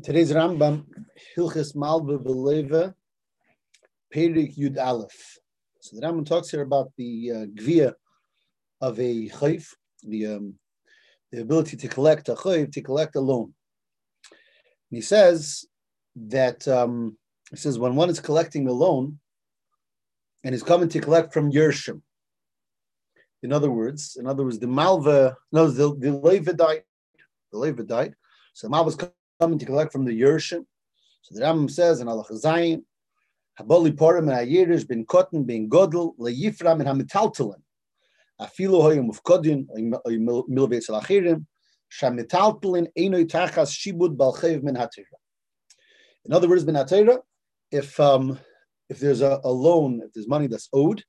Today's Rambam, Hilchis Malva Beleva, Perik Yud Aleph. So the Rambam talks here about the uh, gvia of a chayv, the um, the ability to collect a chayv, to collect a loan. And he says that um, he says when one is collecting a loan and is coming to collect from Yershim. In other words, in other words, the Malva, no, the the Leva died, the Leva died. So Malva's coming to collect from the Yershim. So the Rambam says in Allah Zayin, Haboli Porim and Ayirish bin Kotten bin Godel leyifram and Hamitaltalin. Afilo hoyim ufkodin milvet salachirim shamitaltalin eno tachas shibud balchev min hatira. In other words, min hatira, if um, if there's a, a loan, if there's money that's owed,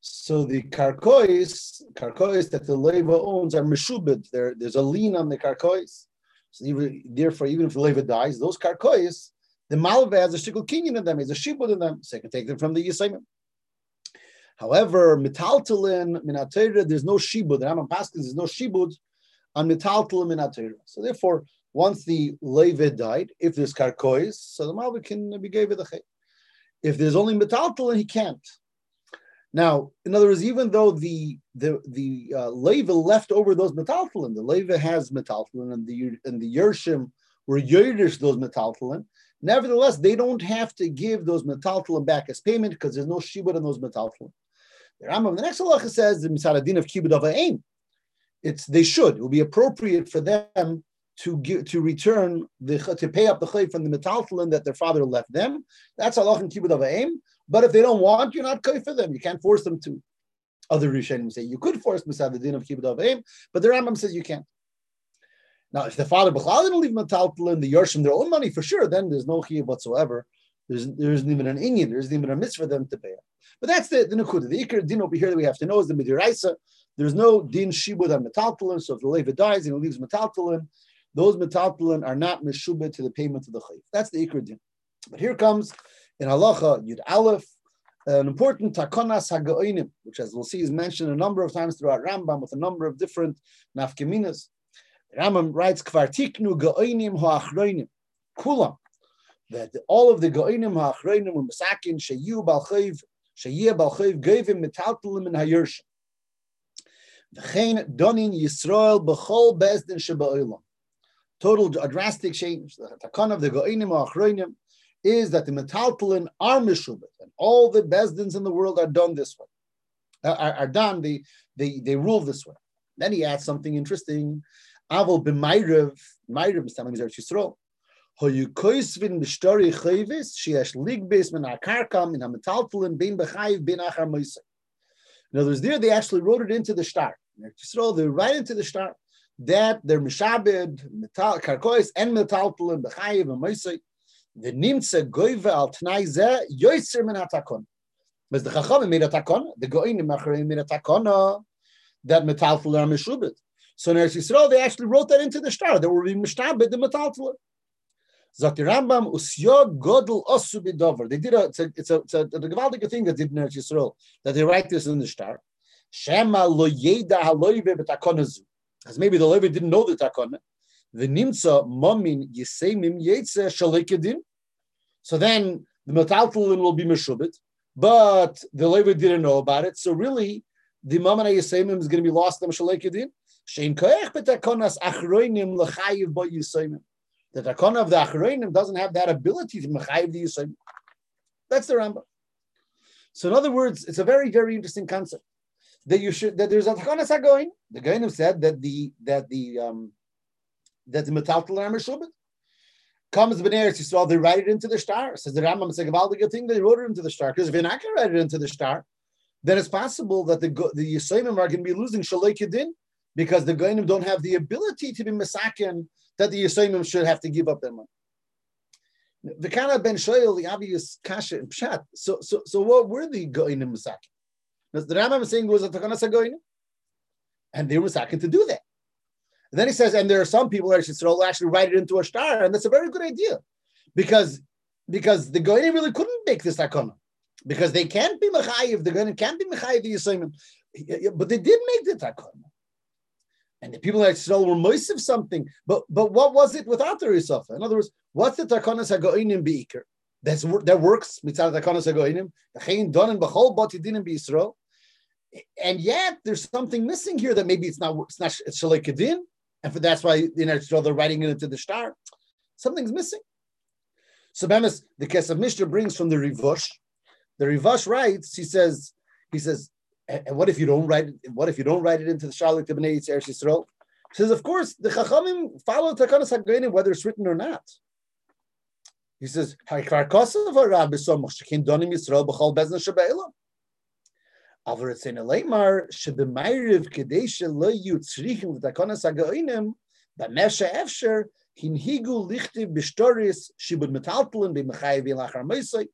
so the karkois, karkois that the leva owns are meshubed. There, there's a lien on the karkois. So even, therefore, even if the leva dies, those karkois, the malva has a shikul kinyan in them, has a shibud in them, so you can take them from the yisayim. However, metaltalin minatera, there's no shibud. The Rambam Paskins, there's no shibud on metaltalin minatera. So therefore, once the Levi died, if there's karkois, so the malva can be gave the chay. If there's only metaltalin, he can't. Now, in other words, even though the the the uh, leva left over those metaltalin, the leva has metaltalin, and the and the yershim were yerish those metaltalin. Nevertheless, they don't have to give those metaltalin back as payment because there's no shibud on those metaltalin. The Rambam, the next halacha says the misaradin of kibbud of aim. It's they should. It will be appropriate for them to give to return the to pay up the chay from the metaltalin that their father left them. That's halacha and kibbud of aim. But if they don't want, you're not for them. You can't force them to. Other Rishonim say you could force Misad the din of Kibbut Avim, but the Rambam says you can't. Now, if the father B'chlal didn't leave Metaltal in the Yershim their own money for sure, then there's no chiyuv whatsoever. There's there isn't even an Indian, there isn't even a mitzvah for them to pay. But that's the the. The ikar din over here that we have to know is the midiraisa. There's no din shibud on metaltalin. So if the leva dies and he leaves metaltalin, those metaltalin are not meshubed to the payment of the chayv. That's the ikar din. But here comes in halacha yud aleph an important takonas hagaoinim, which as we'll see is mentioned a number of times throughout Rambam with a number of different nafkeminas. Rambam writes kvartiknu gaoinim ha'achroinim kulam that all of the gaoinim ha'achroinim were masakin sheyu balchayv sheyeh balchayv gavim metaltalim in hayershim. V'chein donin Yisrael b'chol bezdin sheba'olam. Total, a drastic change. The takon of the gaoinim ha'achroinim is that the metaltalin are mishubet, and all the bezdins in the world are done this way, uh, are, are, done. They, they they rule this way. Then he adds something interesting. Avol b'mayrev, mayrev is telling Yisrael. Hoyu koisvin b'shtori chayvis sheyesh ligbes min akarkam in hametaltalin bin b'chayiv bin achar moisei. In other words, there they actually wrote it into the star. Yisrael, they right into the star that they're mishabed, metal, karkois, and metaltalin b'chayiv and moisei. The nimtze goive al tnai ze yoyser min hatakon. But the chachamim made a takon. The goinim acharim made a that metalfel are meshubit. So in Eretz Yisrael, they actually wrote that into the star. There will be mishtabed the metalfel. The Rambam usyo godel osu bidover. They did a it's a it's a, it's a, a gewaltige thing that did in Eretz Yisrael that they write this in the star. Shema lo yeda haloive betakonazu. As maybe the Levi didn't know the takon. The nimtza mamin yisemim yetze shalekedim. So then the metaltalin will be meshubit, but the Levi didn't know about it. So really, the mamin yisemim is going to be lost on shalekedim. Shein koech betakonas achroinim lechayiv bo yisemim. The takon of the achroinim doesn't have that ability to mechayiv the yisemim. That's the Rambam. So in other words, it's a very very interesting concept that you should that there's a takonas hagoin. The Gainim said that the that the um, that the are meshubit. Comes the Bnei Yisrael, they write it into the star. Says the Rambam, it's a gewaldige thing they wrote it into the star. Because if you're not going to write it into the star, then it's possible that the the Yisraelim are going to be losing Shalei Kedin because the Goinim don't have the ability to be Masakin that the Yisraelim should have to give up their money. The Kana ben Shoyel, the obvious kasha and pshat. So, so, so what were the Goinim Masakin? The Rambam is saying was a Takanas Goinim, and they were Masakin to do that. And then he says, and there are some people that will actually write it into a star, and that's a very good idea, because because the Goyim really couldn't make this takana, because they can't be mechayiv. The Goyim can't be mechayiv the Yisayim, but they did make the takana. And the people in Israel were most of something. But but what was it without the Risafa? In other words, what's the Takanas HaGoinim Be'ikr? That's that works mitzvah Takanas HaGoinim. Chayin Donin B'chol Bati Dinim B'Yisrael. And yet there's something missing here that maybe it's not it's not Shalei Kedin, and for that's why in Israel they're writing it into the star. Something's missing. So Bemis, the Kesef Mishnah brings from the Rivush. The Rivush writes, he says, he says, and what if you don't write it? What if you don't write it into the Charlotte to Bnei Eretz Yisrael? He says, of course, the Chachamim follow Takanas Hagainim whether it's written or not. He says, "Haikvar kosav harav b'som shekin donim Yisrael b'chol bezna shebe'elam." Aber it's in a leimar shebemayriv kedei shelo yu tzrichim v'takanas hagainim b'mesha efsher hinhigu lichtiv b'shtoris shibud metaltelin b'mechayev v'lachar meisai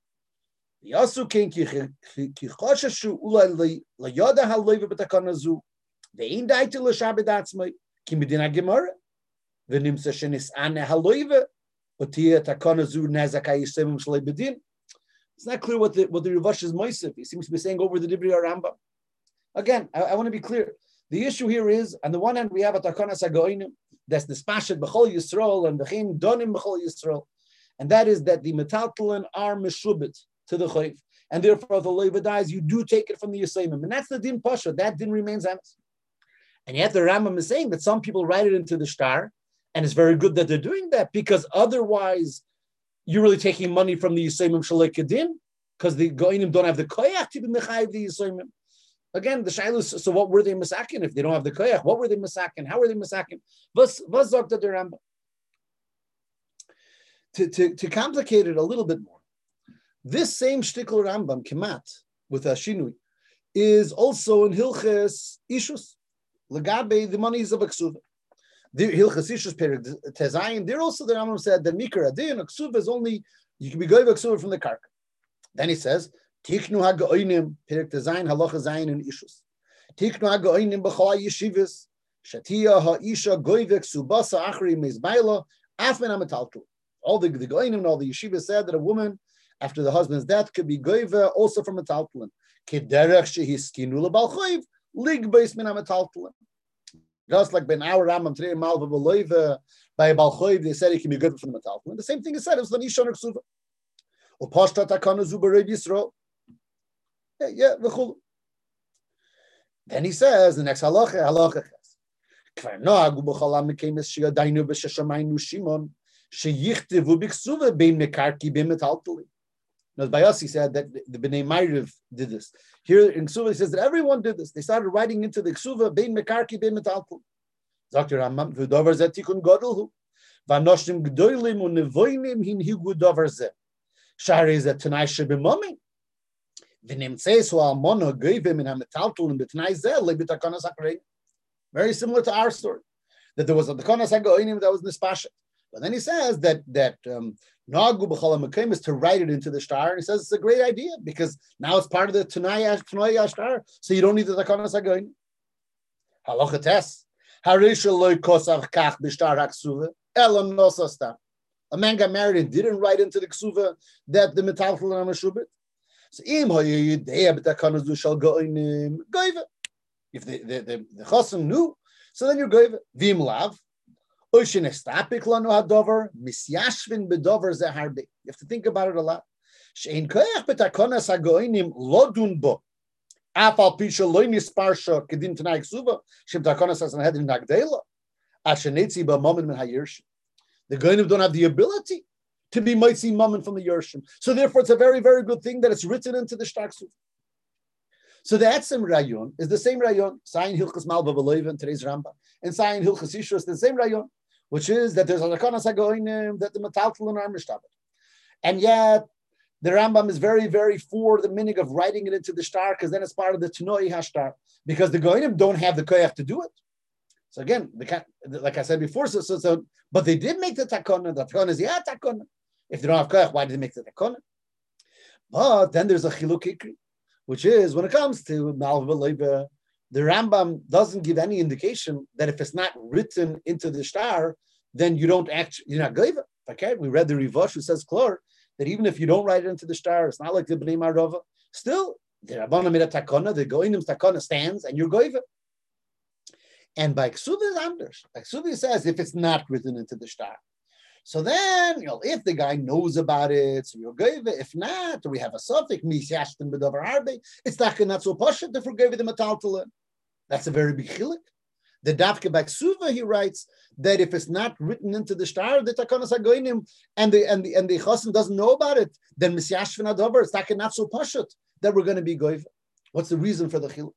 Yasu ken ki ki choshishu ulai layada haloiva b'takana zu ve'in daiti l'shabed atzmai ki medina gemara v'nimsa shenis ane haloiva v'tiya takana zu nezakai yisemim shalei bedin it's not clear what the what the Rivash is moisif. He seems to be saying over the Dibri Rambam. Again, I, I, want to be clear. The issue here is, on the one hand, we have a Takana Sagoinim, that's the Spashet B'chol Yisrael and B'chim Donim B'chol Yisrael. And that is that the Metaltalin are Meshubit to the Chayv. And therefore, the Leva dies, you do take it from the Yisayimim. And that's the Din Pasha. That din remains Emes. And yet the Rambam is saying that some people write it into the star, and it's very good that they're doing that because otherwise you're really taking money from the Yisayimim Shalek because the Goinim don't have the koyach to be mechayiv the Yisayimim. Again, the Shailus, so what were they masakin if they don't have the koyach? What were they masakin? How were they masakin? Was was the Rambam? To, to, to complicate it a little bit more, this same shtickle Rambam, Kemat, with a shinui, is also in Hilches Ishus, Legabe, the monies of Aksuva. The Hilches Ishus period, Tezayin, there also the Rambam said that Mikra Adin, Aksuva is only, you can be going Aksuva from the Kark. Then he says, Tiknu HaGoinim, Perik Tezayin, Halacha Zayin, and Ishus. Tiknu HaGoinim, B'chol Yeshivas, Shatia Ha'isha Goivek Subasa Achri Mezbaila, Afmen Amataltu. All the, the Goinim and all the yeshivas said that a woman after the husband's death could be goiva also from a talpulin. Kederech shehiskinu lebalchoiv lig beis min. Just like Ben Our Rambam today Malva by they said he can be good for the metalpulin. The same thing is said. It was the nishon ksuva. Takana zuba rev Yisrael. Yeah, yeah. Then he says the next halacha halacha. Kvar noagu mekemes shimon sheyichtivu b'ksuva bein mekarki bein metalpulin. Now, by us, he said that the Bnei Ma'ariv did this. Here in Ksuva, he says that everyone did this. They started writing into the Ksuva, Bein Mekarki, Bein Metalpul. Dr. Rambam, V'dover zeh tikun godel V'anoshim gdoilim u'nevoinim hin higu dover zeh. Shari zeh le'bitakonas ha'krei. Very similar to our story. That there was a Takonas ha'goinim that was nispashet. But then he says that that um, Nagu b'cholam is to write it into the star, and he says it's a great idea because now it's part of the Tanaya star, so you don't need the Takanas Hagoyin. Halacha tes harisha loy kosav kach b'shtar haksuva elam nosasta. A man got married and didn't write into the ksuva that the metalful and shubit. So im. If the the the, the knew, so then you're. Vim lav you have to think about it a lot. The Goinim don't have the ability to be mighty mammon from the Yershim. So therefore, it's a very, very good thing that it's written into the Shtark so the Etzem Rayon is the same Rayon, Sayin Hilchas B'Leiva in today's Rambam, and Sayin Hilchas Yishus, the same Rayon which is that there's a Lakanas HaGoinim that the Metaltalin are Mishtabit. And yet, the Rambam is very, very for the meaning of writing it into the star because then it's part of the Tanoi Hashtar because the Goinim don't have the koyach to do it. So again, the, like I said before, so, so, so but they did make the takona. The takona is yeah takona. If they don't have koyach, why did they make the takona? But then there's a chiluk which is when it comes to malva the Rambam doesn't give any indication that if it's not written into the star, then you don't actually, you're not gaiva. Okay, we read the Rivosh who says clear that even if you don't write it into the star, it's not like the Bnei Marova. Still, the Rabbana made a takona, the Goinim's takona stands, and you're goiva. And by Ksuva is Anders. Ksuva says if it's not written into the star. So then, you know, if the guy knows about it, so you're good. If not, we have a suffix, misyashtin bedover harbe, it's not not so poshut to forgive the metaltala. That's a very big chilik. The Dafke Baksuva, he writes that if it's not written into the star, the Takonas Agoinim, and the and the and the Chosin doesn't know about it, then Misyashvin Adover, it's not so poshut that we're going to be goiv. What's the reason for the chilik?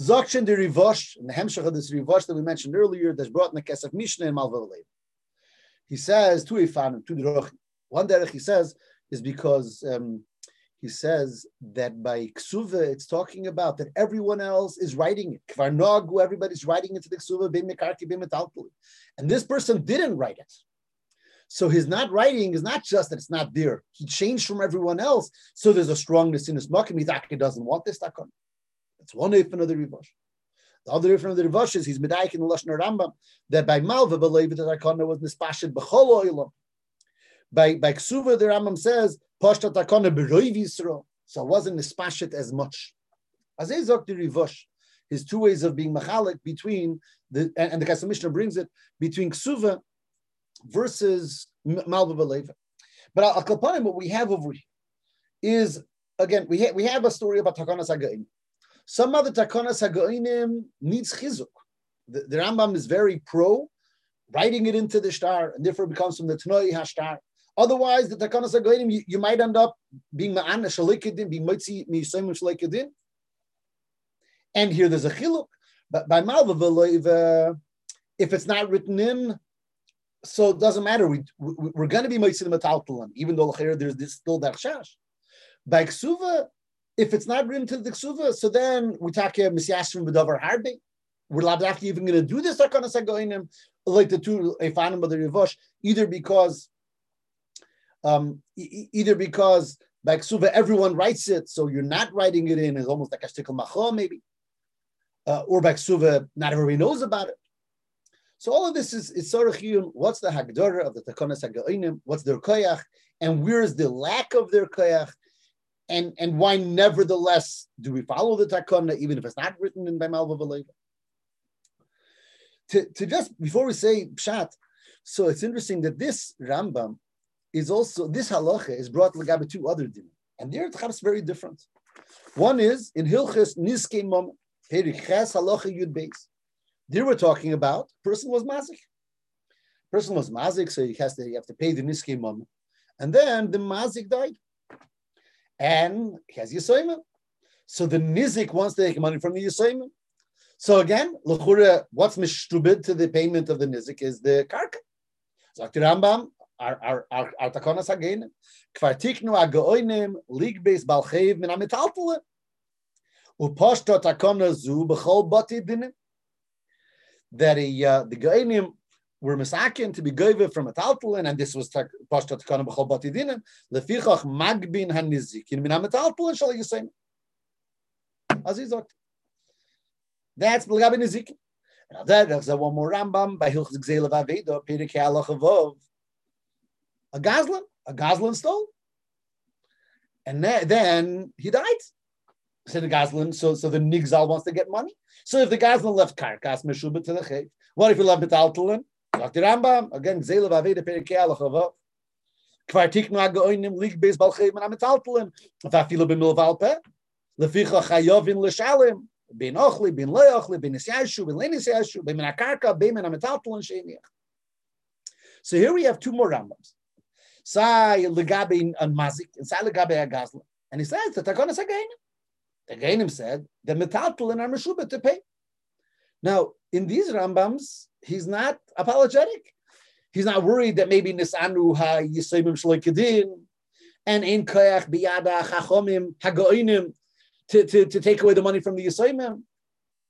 Zokshin the Rivosh, and the Hemshach of this Rivosh that we mentioned earlier, that's brought in the Kesef Mishnah and Malva He says, to Ifan, to the One derech he says is because um, he says that by Ksuva, it's talking about that everyone else is writing it. Kvarnog, everybody's writing into the Ksuva, Bim Mekarki, And this person didn't write it. So his not writing is not just that it's not there. He changed from everyone else. So there's a strongness in his makim. He doesn't want this takon. That's one if another the Rivosh. The other ifan of the Rivosh is he's medayik in the Lashon Rambam that by Malva believe that Takana was nispashed b'chol oilam. By by Ksuva the Rambam says pashta Takana b'roiv Yisrael. So it wasn't nispashed as much. As Ezok the Rivosh, his two ways of being machalik between the and, and the Kesef Mishnah brings it between Ksuva versus Malva believe. But Al what we have over here is again we have we have a story about Takana Sagaim. Some other takonas hagoinim needs chizuk. The, the, Rambam is very pro writing it into the star, and therefore it becomes from the Tanoi Hashtar. Otherwise, the takonas hagoinim you, you might end up being ma'an shalikidin, being mitzi miyisoim shalikidin. And here there's a chiluk. But by malva if it's not written in, so it doesn't matter. We, we are going to be mitzi the even though there's still that shash. By ksuva, if it's not written to the ksuva, so then we talk here misyashrim b'davar harbe. We're not after even going to do this takana sagoinim like the two efanim of the rivosh, either because um, either because by ksuva everyone writes it, so you're not writing it in It's almost like a shtickle macho maybe, uh, or by ksuva not everybody knows about it. So all of this is is sorachiyun. What's the hagdara of the takana sagoinim? What's their koyach, and where is the lack of their koyach? And and why nevertheless do we follow the takana even if it's not written in by Malva? To, to just before we say pshat, so it's interesting that this Rambam is also this halacha is brought legabe two other din, and they're very different. One is in Hilchis Niske Mom Periches halacha Yud Beis. There we're talking about person was mazik. Person was mazik, so he has to you have to pay the Niske Mom, and then the mazik died and he has Yisoimim. So the Nizik wants to take money from the Yisoimim. So again, Lechura, what's mishtubid to the payment of the Nizik is the Karka. The Rambam, our takonas hagein kvar tiknu agoinim lig base balchev min ametaltule u posto takona zu bechol bati dinim that he, uh, the goinim were misakin to be goyve from a talpulin, and this was pashta takana b'chol batidinin lefichach magbin hanizikin min hametalpulin shal yisayim. As he sagt. That's b'lagabi nizikin. Now that there's one more Rambam by Hilchz Gzeil of Aveda, Perek Halach A Goslin, a Goslin stole, and then he died. Said the Goslin, so so the Nigzal wants to get money. So if the Goslin left Karkas Meshubah to the Chet, what if he left Metaltalin? Der Rambam, again, Gzele va vede perike alachava. Lig bez balchem am taltlen. Va filo be mil valpe. Leficha chayovin leshalim. Bin ochli, bin leochli, bin isyashu, bin lenis yashu, bin akarka, bin am taltlen sheniach. So here we have two more Rambams. Sai legabe an uh, mazik, and sai legabe a gazla. And he says that Takonas Againim. The Againim said the metaltalin are meshubah to pay. Now, in these Rambams, he's not apologetic. He's not worried that maybe Nisanu ha Yisayim Shloikadin and in Koyach Biyada Chachomim Hagoinim to, to, to take away the money from the Yisayim.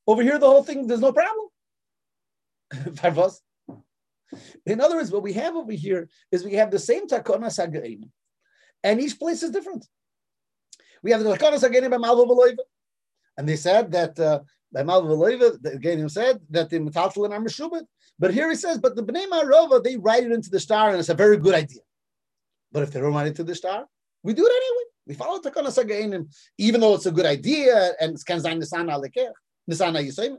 Over here, the whole thing, there's no problem. in other words, what we have over here is we have the same Takona Sagaim, and each place is different. We have the Takona Sagaim by and they said that uh, the Gainim said that the Metaltalin are Meshubit. But here he says, but the Bnei Marova, they write it into the star, and it's a very good idea. But if they don't write it to the star, we do it anyway. We follow Takana Sagainim, even though it's a good idea, and it's Kanzan Nisana Alekech, Nisana Yisayim.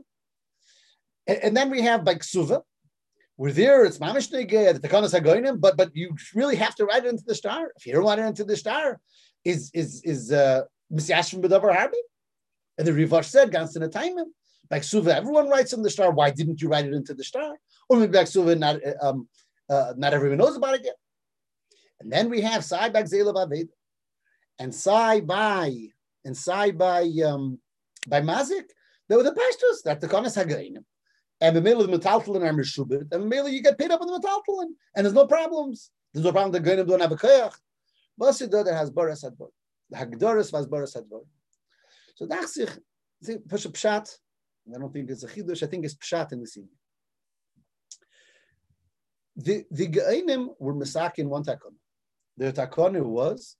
And, then we have by Ksuva, we're there, it's Mamish Negeh, the Takanas Hagoinim, but but you really have to write it into the star. If you don't write it into the star, is is is uh Misyashim Bedavar Harbi? And the Rivash said, Gans in a time. By Ksuva, everyone writes in the star. Why didn't you write it into the star? Or maybe by Ksuva, not um uh, not everyone knows about it yet. And then we have Sai Bagzela Aved, and Sai by and Sai by um by Mazik. There were the pastors that the Konas Hagainim and the middle of the metaltalin are meshubit, and maybe you get paid up on the metaltalin, and there's no problems. There's no problem. The gainim don't have a koyach. Basidoder has boras adbor. The hagdoris was boras adbor. So dachsich, push a pshat. I don't think it's a chidush. I think it's pshat in the scene. The the gainim were misakin one takon. The takon was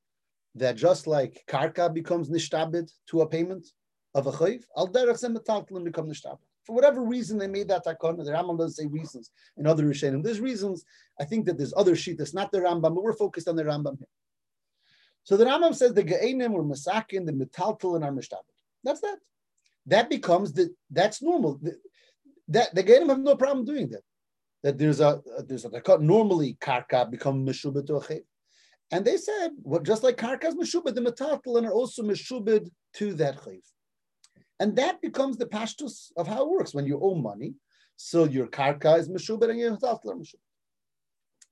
that just like karka becomes nishtabit to a payment of a chayv, al derech zem metaltalin become nishtabit. For whatever reason, they made that takon. The Rambam doesn't say reasons in other Rishonim. There's reasons. I think that there's other sheet that's not the Rambam, but we're focused on the Rambam here. So the Rambam says the Ge'enim or Masakin, the Metaltal and our Mishtabit. That's that. That becomes the, that's normal. The, that the Ge'enim have no problem doing that. That there's a, there's a, normally Karka become Meshubit to a And they said, well, just like Karka is Meshubit, the Metaltal and are also Meshubit to that Chayv. And that becomes the pashtus of how it works. When you owe money, so your karka is meshubet and your tatler meshubet.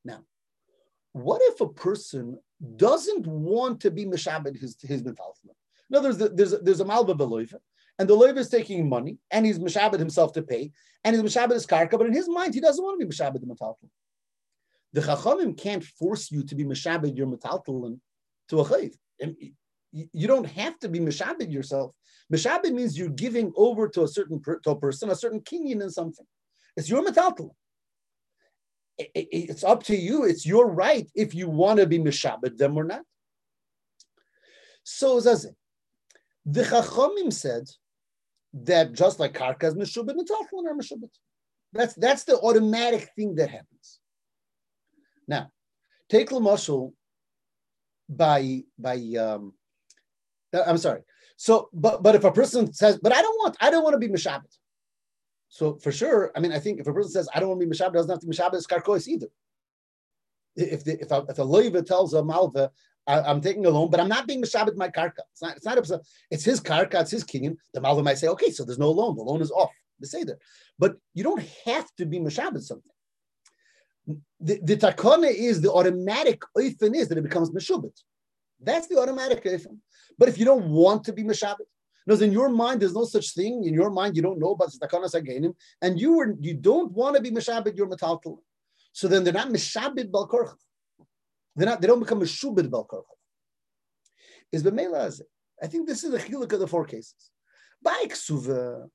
Now, what if a person doesn't want to be meshabed his his metaltler? In other words, there's there's a malva beloiva, and the loiva is taking money, and he's meshabed himself to pay, and he's meshabed his karka, but in his mind he doesn't want to be meshabed the metaltler. The chachamim can't force you to be meshabed your metaltler to a chayv you don't have to be mishabed yourself. Mishabed means you're giving over to a certain per, to a person, a certain kinyan in something. It's your metaltal. It, it, it's up to you. It's your right if you want to be mishabed them or not. So Zazim, the Chachamim said that just like karka is meshubed, metaltal are meshubed. That's that's the automatic thing that happens. Now, take Lamashal by by um, uh, I'm sorry. So, but but if a person says, but I don't want, I don't want to be mishabed. So for sure, I mean, I think if a person says, I don't want to be mishabed, doesn't have to be mishabed, it's karkois either. If the, if a, if a loiva tells a malva, I, am taking a loan, but I'm not being mishabed my karka. It's not, it's not, a, it's his karka, it's his kinyan. The malva might say, okay, so there's no loan, the loan is off. They say that, but you don't have to be mishabed something. The, the takana is the automatic oifen is that it becomes meshubit. That's the automatic oifen. But if you don't want to be Meshabit, because in your mind, there's no such thing. In your mind, you don't know about Stakanas Againim, and you were you don't want to be Meshabit your Metaltal. So then they're not Meshabit Balkorcha. They're not, they don't become Meshubit Balkorcha. Is Bemela I think this is the chiluk of the four cases. By Ksuva,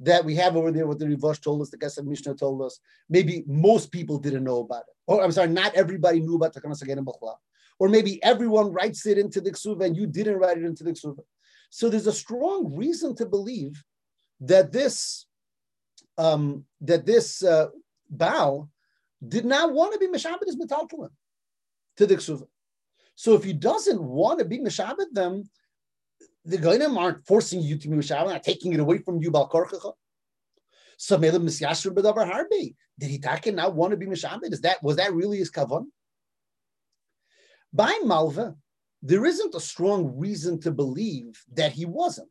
that we have over there, what the Rivash told us, the Kesef Mishnah told us, maybe most people didn't know about it. Or I'm sorry, not everybody knew about Takanas Againim Bachla or maybe everyone writes it into the ksuva and you didn't write it into the ksuva. So there's a strong reason to believe that this um, that this uh, did not want to be Meshabed as Metaltalim to the ksuva. So if he doesn't want to be Meshabed them, the Gainim aren't forcing you to be Meshabed, not taking it away from you, Balkorchacha. So Mele Misyashur Bedavar Harbi. Did he not want to be Meshabed? Is that was that really his kavan? By Malva, there isn't a strong reason to believe that he wasn't.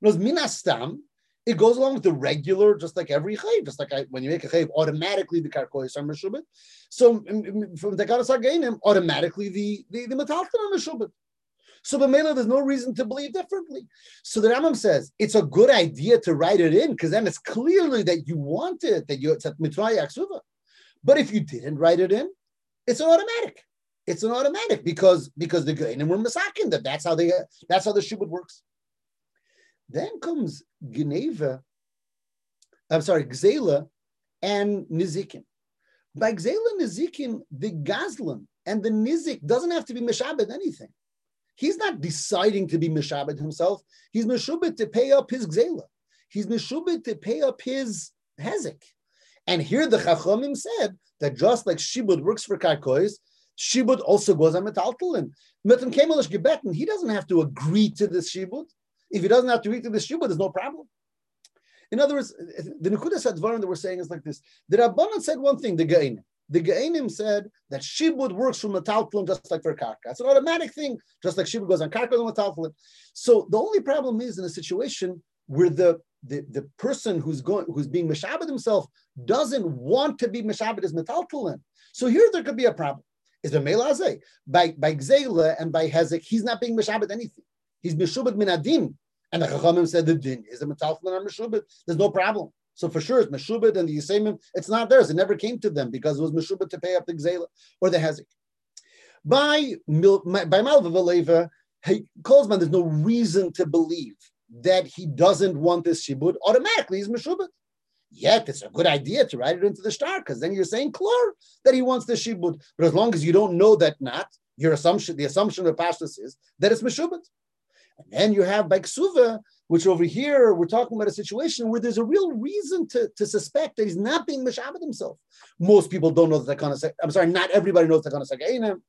Because minastam, it goes along with the regular, just like every chayv, just like I, when you make a chayv, automatically the karkois are meshubit. So from the karasagainim, automatically the the, the metalton are meshubit. So Bamela, there's no reason to believe differently. So the Rambam says it's a good idea to write it in because then it's clearly that you want it, that you it's at mitzvah But if you didn't write it in, it's automatic it's an automatic because because the Gainim were masakin that that's how they that's how the shibud works. Then comes Geneva, I'm sorry, Gzela and Nizikin. By Gzela and Nizikin, the Gazlan and the Nizik doesn't have to be Meshabed anything. He's not deciding to be Meshabed himself. He's Meshubed to pay up his Gzela. He's Meshubed to pay up his Hezek. And here the Chachamim said that just like Shibud works for Karkois, Shibud also goes on metaltalin. Mitim kemelish gebeten, he doesn't have to agree to this shibud. If he doesn't have to agree to this shibud, there's no problem. In other words, the Nekudas Advarim that we're saying is like this. The Rabbanan said one thing, the Gainim. The Gainim said that Shibud works from Metaltalin just like for Karka. It's an automatic thing, just like Shibud goes on Karka and Metaltalin. So the only problem is in a situation where the, the, the person who's going who's being Meshabed himself doesn't want to be Meshabed as Metaltalin. So here there could be a problem. Is the Melazeh. By by Gzela and by Hezek, he's not being Meshabed anything. He's Meshubed Minadim. And the Chachamim said the din is a Metaltalin or Meshubed. There's no problem. So for sure, it's Meshubit and the Yisemim, it's not theirs. It never came to them because it was Meshubit to pay up the Gzela or the Hezek. By, by Malva Valeva, he calls man, there's no reason to believe that he doesn't want this Shibud. Automatically, he's Meshubit. Yet it's a good idea to write it into the star because then you're saying clear that he wants the Shibud. But as long as you don't know that not, your assumption, the assumption of Pashtus is that it's Meshubit. And then you have by Ksuva, which over here we're talking about a situation where there's a real reason to, to suspect that he's not being Meshabbat himself. Most people don't know that Takana I'm sorry, not everybody knows Takana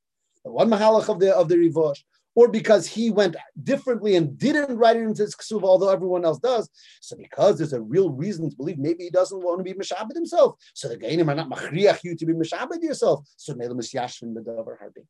the one Mahalach of the of the Rivosh, or because he went differently and didn't write it into his Ksuva, although everyone else does. So because there's a real reason to believe maybe he doesn't want to be Meshabbat himself. So the Gainim are not Machriach you to be Meshabbat yourself. So Nelam is Yashvin Bedavar Harbi.